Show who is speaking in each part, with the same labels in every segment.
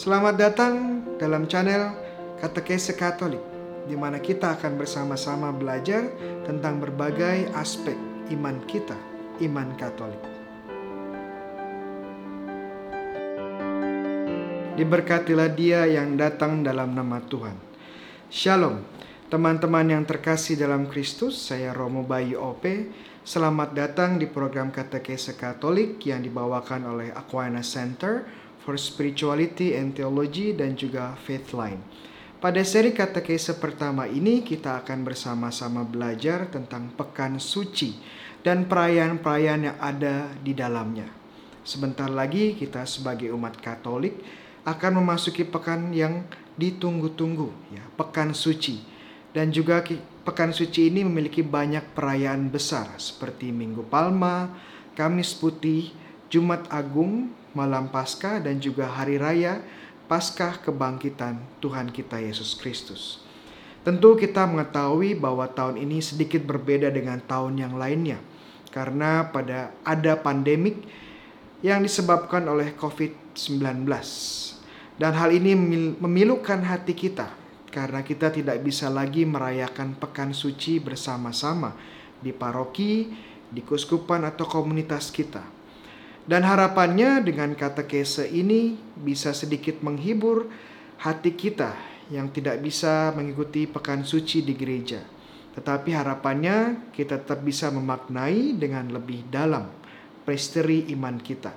Speaker 1: Selamat datang dalam channel Katekese Katolik, di mana kita akan bersama-sama belajar tentang berbagai aspek iman kita, iman Katolik. Diberkatilah dia yang datang dalam nama Tuhan. Shalom, teman-teman yang terkasih dalam Kristus, saya Romo Bayu OP. Selamat datang di program Katekese Katolik yang dibawakan oleh Aquinas Center for Spirituality and Theology dan juga Faithline. Pada seri katekese pertama ini kita akan bersama-sama belajar tentang pekan suci dan perayaan-perayaan yang ada di dalamnya. Sebentar lagi kita sebagai umat Katolik akan memasuki pekan yang ditunggu-tunggu ya, pekan suci. Dan juga pekan suci ini memiliki banyak perayaan besar seperti Minggu Palma, Kamis Putih, Jumat Agung, malam Paskah dan juga hari raya Paskah kebangkitan Tuhan kita Yesus Kristus. Tentu kita mengetahui bahwa tahun ini sedikit berbeda dengan tahun yang lainnya karena pada ada pandemik yang disebabkan oleh COVID-19. Dan hal ini memilukan hati kita karena kita tidak bisa lagi merayakan pekan suci bersama-sama di paroki, di kuskupan atau komunitas kita. Dan harapannya dengan kata kese ini bisa sedikit menghibur hati kita yang tidak bisa mengikuti pekan suci di gereja. Tetapi harapannya kita tetap bisa memaknai dengan lebih dalam presteri iman kita.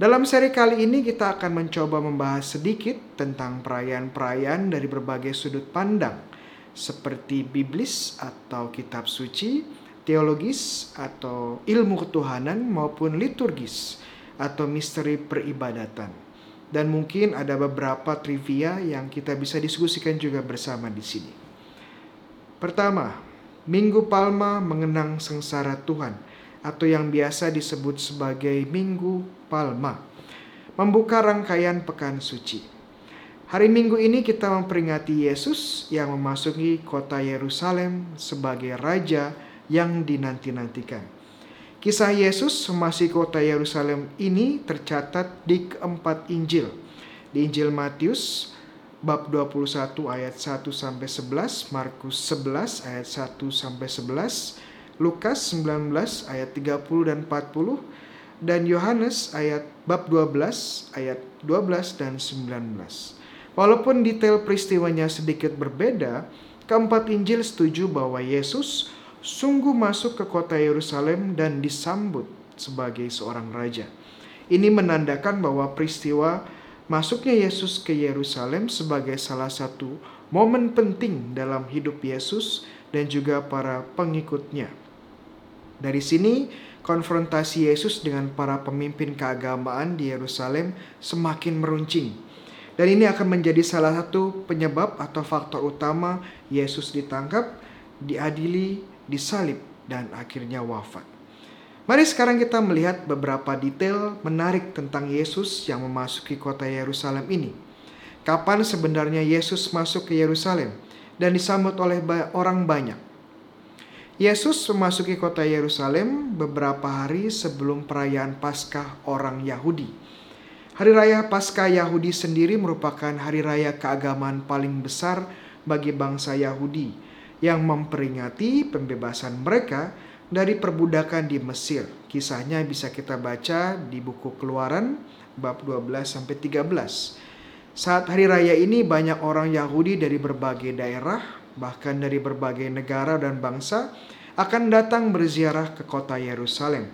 Speaker 1: Dalam seri kali ini kita akan mencoba membahas sedikit tentang perayaan-perayaan dari berbagai sudut pandang seperti biblis atau kitab suci, teologis atau ilmu ketuhanan maupun liturgis atau misteri peribadatan. Dan mungkin ada beberapa trivia yang kita bisa diskusikan juga bersama di sini. Pertama, Minggu Palma mengenang sengsara Tuhan atau yang biasa disebut sebagai Minggu Palma. Membuka rangkaian pekan suci. Hari Minggu ini kita memperingati Yesus yang memasuki kota Yerusalem sebagai raja yang dinanti-nantikan. Kisah Yesus masih kota Yerusalem ini tercatat di keempat Injil. Di Injil Matius bab 21 ayat 1 sampai 11, Markus 11 ayat 1 sampai 11, Lukas 19 ayat 30 dan 40, dan Yohanes ayat bab 12 ayat 12 dan 19. Walaupun detail peristiwanya sedikit berbeda, keempat Injil setuju bahwa Yesus sungguh masuk ke kota Yerusalem dan disambut sebagai seorang raja. Ini menandakan bahwa peristiwa masuknya Yesus ke Yerusalem sebagai salah satu momen penting dalam hidup Yesus dan juga para pengikutnya. Dari sini, konfrontasi Yesus dengan para pemimpin keagamaan di Yerusalem semakin meruncing. Dan ini akan menjadi salah satu penyebab atau faktor utama Yesus ditangkap, diadili, disalib, dan akhirnya wafat. Mari sekarang kita melihat beberapa detail menarik tentang Yesus yang memasuki kota Yerusalem ini. Kapan sebenarnya Yesus masuk ke Yerusalem dan disambut oleh orang banyak? Yesus memasuki kota Yerusalem beberapa hari sebelum perayaan Paskah orang Yahudi. Hari raya Paskah Yahudi sendiri merupakan hari raya keagamaan paling besar bagi bangsa Yahudi yang memperingati pembebasan mereka dari perbudakan di Mesir. Kisahnya bisa kita baca di buku Keluaran bab 12 sampai 13. Saat hari raya ini banyak orang Yahudi dari berbagai daerah, bahkan dari berbagai negara dan bangsa akan datang berziarah ke kota Yerusalem.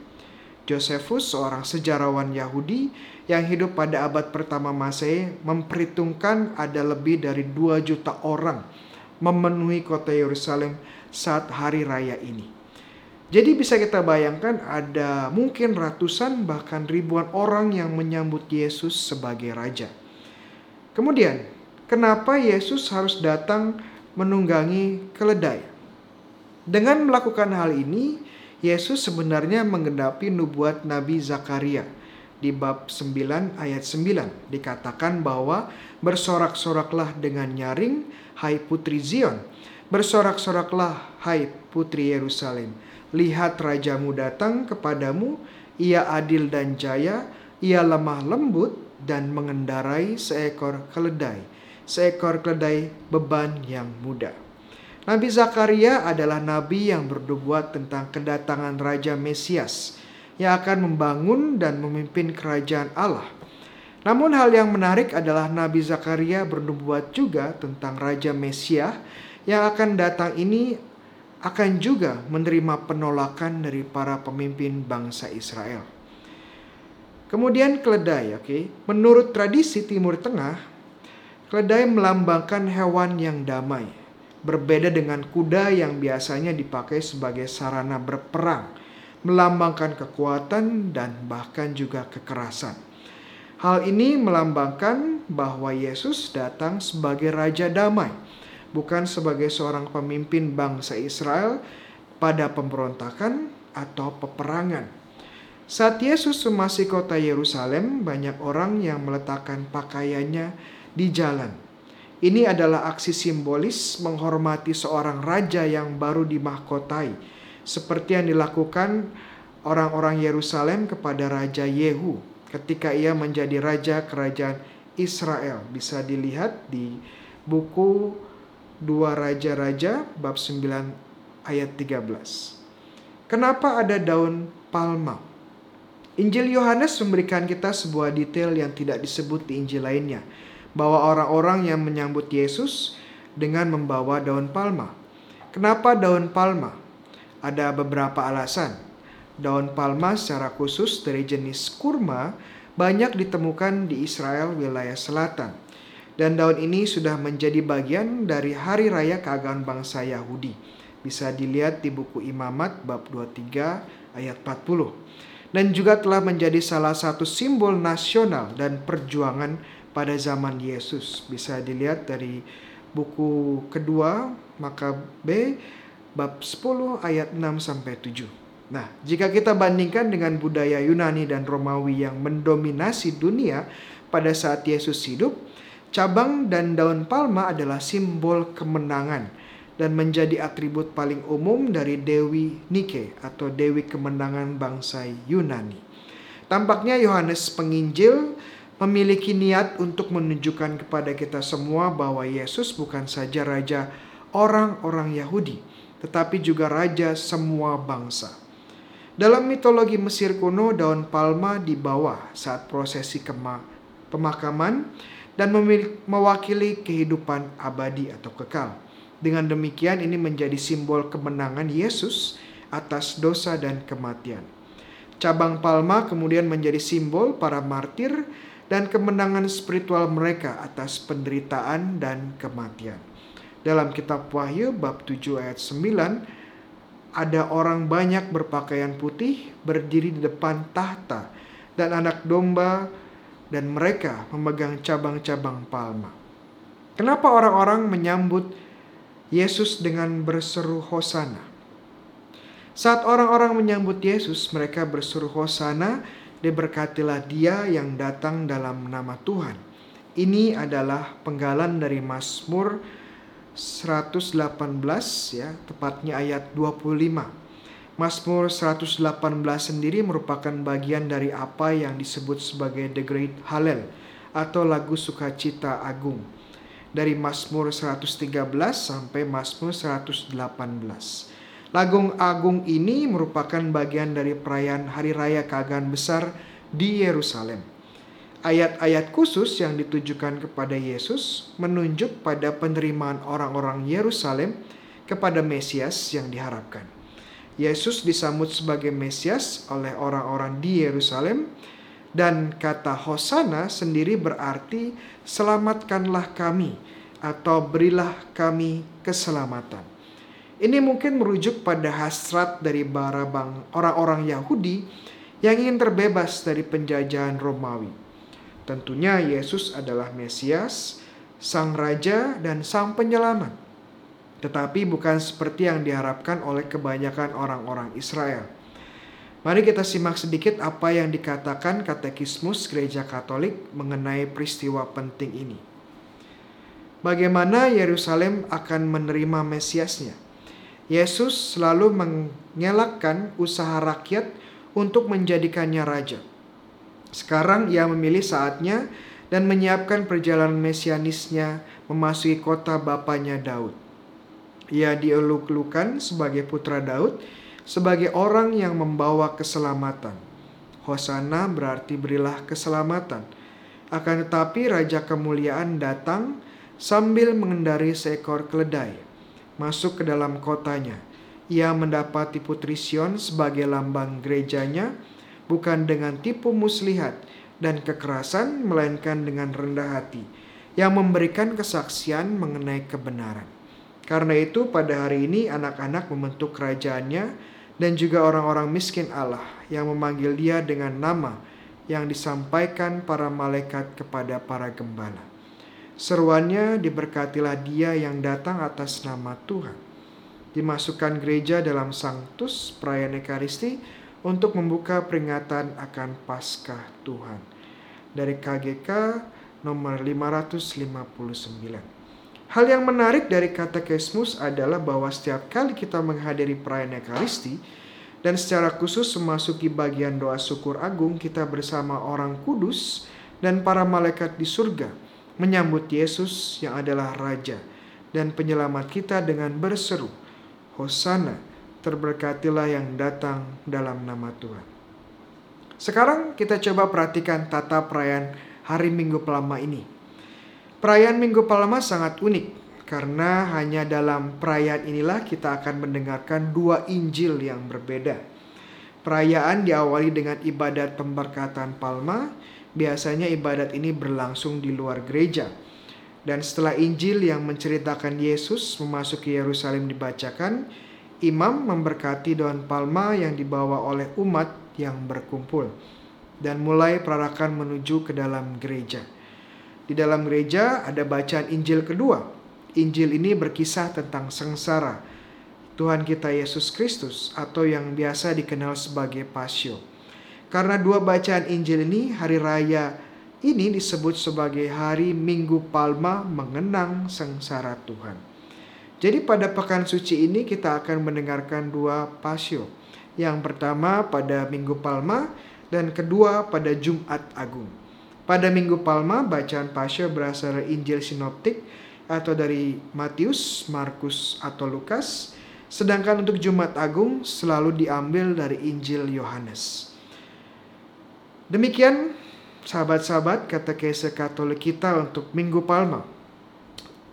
Speaker 1: Josephus, seorang sejarawan Yahudi yang hidup pada abad pertama Masehi, memperhitungkan ada lebih dari 2 juta orang memenuhi kota Yerusalem saat hari raya ini. Jadi bisa kita bayangkan ada mungkin ratusan bahkan ribuan orang yang menyambut Yesus sebagai raja. Kemudian, kenapa Yesus harus datang menunggangi keledai? Dengan melakukan hal ini, Yesus sebenarnya menggenapi nubuat Nabi Zakaria di bab 9 ayat 9 dikatakan bahwa bersorak-soraklah dengan nyaring hai putri Zion bersorak-soraklah hai putri Yerusalem lihat rajamu datang kepadamu ia adil dan jaya ia lemah lembut dan mengendarai seekor keledai. Seekor keledai beban yang mudah. Nabi Zakaria adalah nabi yang berdubuat tentang kedatangan Raja Mesias yang akan membangun dan memimpin kerajaan Allah. Namun hal yang menarik adalah Nabi Zakaria bernubuat juga tentang Raja Mesias yang akan datang ini akan juga menerima penolakan dari para pemimpin bangsa Israel. Kemudian keledai, oke. Okay? Menurut tradisi Timur Tengah, keledai melambangkan hewan yang damai. Berbeda dengan kuda yang biasanya dipakai sebagai sarana berperang, melambangkan kekuatan dan bahkan juga kekerasan. Hal ini melambangkan bahwa Yesus datang sebagai raja damai bukan sebagai seorang pemimpin bangsa Israel pada pemberontakan atau peperangan. Saat Yesus memasuki kota Yerusalem, banyak orang yang meletakkan pakaiannya di jalan. Ini adalah aksi simbolis menghormati seorang raja yang baru dimahkotai, seperti yang dilakukan orang-orang Yerusalem kepada Raja Yehu ketika ia menjadi raja kerajaan Israel. Bisa dilihat di buku Dua Raja-Raja bab 9 ayat 13. Kenapa ada daun palma? Injil Yohanes memberikan kita sebuah detail yang tidak disebut di Injil lainnya, bahwa orang-orang yang menyambut Yesus dengan membawa daun palma. Kenapa daun palma? Ada beberapa alasan. Daun palma secara khusus dari jenis kurma banyak ditemukan di Israel wilayah selatan dan daun ini sudah menjadi bagian dari hari raya keagamaan bangsa Yahudi. Bisa dilihat di buku Imamat bab 23 ayat 40. Dan juga telah menjadi salah satu simbol nasional dan perjuangan pada zaman Yesus. Bisa dilihat dari buku kedua maka B bab 10 ayat 6 sampai 7. Nah, jika kita bandingkan dengan budaya Yunani dan Romawi yang mendominasi dunia pada saat Yesus hidup, Cabang dan daun palma adalah simbol kemenangan dan menjadi atribut paling umum dari Dewi Nike atau Dewi kemenangan bangsa Yunani. Tampaknya Yohanes Penginjil memiliki niat untuk menunjukkan kepada kita semua bahwa Yesus bukan saja raja orang-orang Yahudi, tetapi juga raja semua bangsa. Dalam mitologi Mesir kuno, daun palma dibawa saat prosesi pemakaman dan mewakili kehidupan abadi atau kekal. Dengan demikian ini menjadi simbol kemenangan Yesus atas dosa dan kematian. Cabang palma kemudian menjadi simbol para martir dan kemenangan spiritual mereka atas penderitaan dan kematian. Dalam kitab Wahyu bab 7 ayat 9 ada orang banyak berpakaian putih berdiri di depan tahta dan anak domba dan mereka memegang cabang-cabang palma. Kenapa orang-orang menyambut Yesus dengan berseru hosana? Saat orang-orang menyambut Yesus, mereka berseru hosana, diberkatilah dia yang datang dalam nama Tuhan. Ini adalah penggalan dari Mazmur 118 ya, tepatnya ayat 25. Mazmur 118 sendiri merupakan bagian dari apa yang disebut sebagai The Great Hallel atau lagu sukacita agung. Dari Mazmur 113 sampai Mazmur 118. Lagu agung ini merupakan bagian dari perayaan hari raya keagaan besar di Yerusalem. Ayat-ayat khusus yang ditujukan kepada Yesus menunjuk pada penerimaan orang-orang Yerusalem kepada Mesias yang diharapkan. Yesus disambut sebagai Mesias oleh orang-orang di Yerusalem dan kata Hosana sendiri berarti selamatkanlah kami atau berilah kami keselamatan. Ini mungkin merujuk pada hasrat dari para orang-orang Yahudi yang ingin terbebas dari penjajahan Romawi. Tentunya Yesus adalah Mesias, Sang Raja dan Sang Penyelamat tetapi bukan seperti yang diharapkan oleh kebanyakan orang-orang Israel. Mari kita simak sedikit apa yang dikatakan Katekismus Gereja Katolik mengenai peristiwa penting ini. Bagaimana Yerusalem akan menerima Mesiasnya? Yesus selalu mengelakkan usaha rakyat untuk menjadikannya raja. Sekarang ia memilih saatnya dan menyiapkan perjalanan mesianisnya memasuki kota bapaknya Daud. Ia dieluk-elukan sebagai putra Daud, sebagai orang yang membawa keselamatan. Hosana berarti berilah keselamatan. Akan tetapi Raja Kemuliaan datang sambil mengendari seekor keledai, masuk ke dalam kotanya. Ia mendapati Putri Sion sebagai lambang gerejanya, bukan dengan tipu muslihat dan kekerasan, melainkan dengan rendah hati, yang memberikan kesaksian mengenai kebenaran. Karena itu pada hari ini anak-anak membentuk kerajaannya dan juga orang-orang miskin Allah yang memanggil dia dengan nama yang disampaikan para malaikat kepada para gembala. Seruannya diberkatilah dia yang datang atas nama Tuhan. Dimasukkan gereja dalam sanctus perayaan Ekaristi untuk membuka peringatan akan Paskah Tuhan. Dari KGK nomor 559. Hal yang menarik dari katekismus adalah bahwa setiap kali kita menghadiri perayaan Ekaristi dan secara khusus memasuki bagian doa syukur agung, kita bersama orang kudus dan para malaikat di surga menyambut Yesus yang adalah Raja dan penyelamat kita dengan berseru, Hosana, terberkatilah yang datang dalam nama Tuhan. Sekarang kita coba perhatikan tata perayaan hari Minggu Palma ini. Perayaan Minggu Palma sangat unik karena hanya dalam perayaan inilah kita akan mendengarkan dua Injil yang berbeda. Perayaan diawali dengan ibadat pemberkatan Palma. Biasanya ibadat ini berlangsung di luar gereja. Dan setelah Injil yang menceritakan Yesus memasuki Yerusalem dibacakan, imam memberkati daun palma yang dibawa oleh umat yang berkumpul dan mulai perarakan menuju ke dalam gereja. Di dalam gereja ada bacaan Injil kedua. Injil ini berkisah tentang sengsara Tuhan kita Yesus Kristus atau yang biasa dikenal sebagai Pasio. Karena dua bacaan Injil ini, hari raya ini disebut sebagai hari Minggu Palma mengenang sengsara Tuhan. Jadi pada pekan suci ini kita akan mendengarkan dua pasio. Yang pertama pada Minggu Palma dan kedua pada Jumat Agung. Pada Minggu Palma, bacaan Pasya berasal dari Injil Sinoptik atau dari Matius, Markus, atau Lukas. Sedangkan untuk Jumat Agung selalu diambil dari Injil Yohanes. Demikian sahabat-sahabat kata katekese Katolik kita untuk Minggu Palma.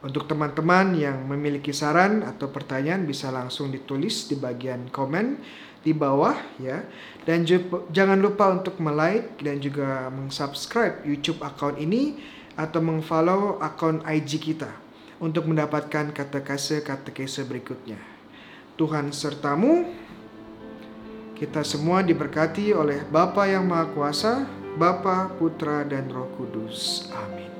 Speaker 1: Untuk teman-teman yang memiliki saran atau pertanyaan bisa langsung ditulis di bagian komen di bawah ya. Dan jangan lupa untuk like dan juga meng-subscribe YouTube account ini atau meng-follow akun IG kita untuk mendapatkan kata-kata-kata berikutnya. Tuhan sertamu. Kita semua diberkati oleh Bapa yang Maha Kuasa, Bapa, Putra, dan Roh Kudus. Amin.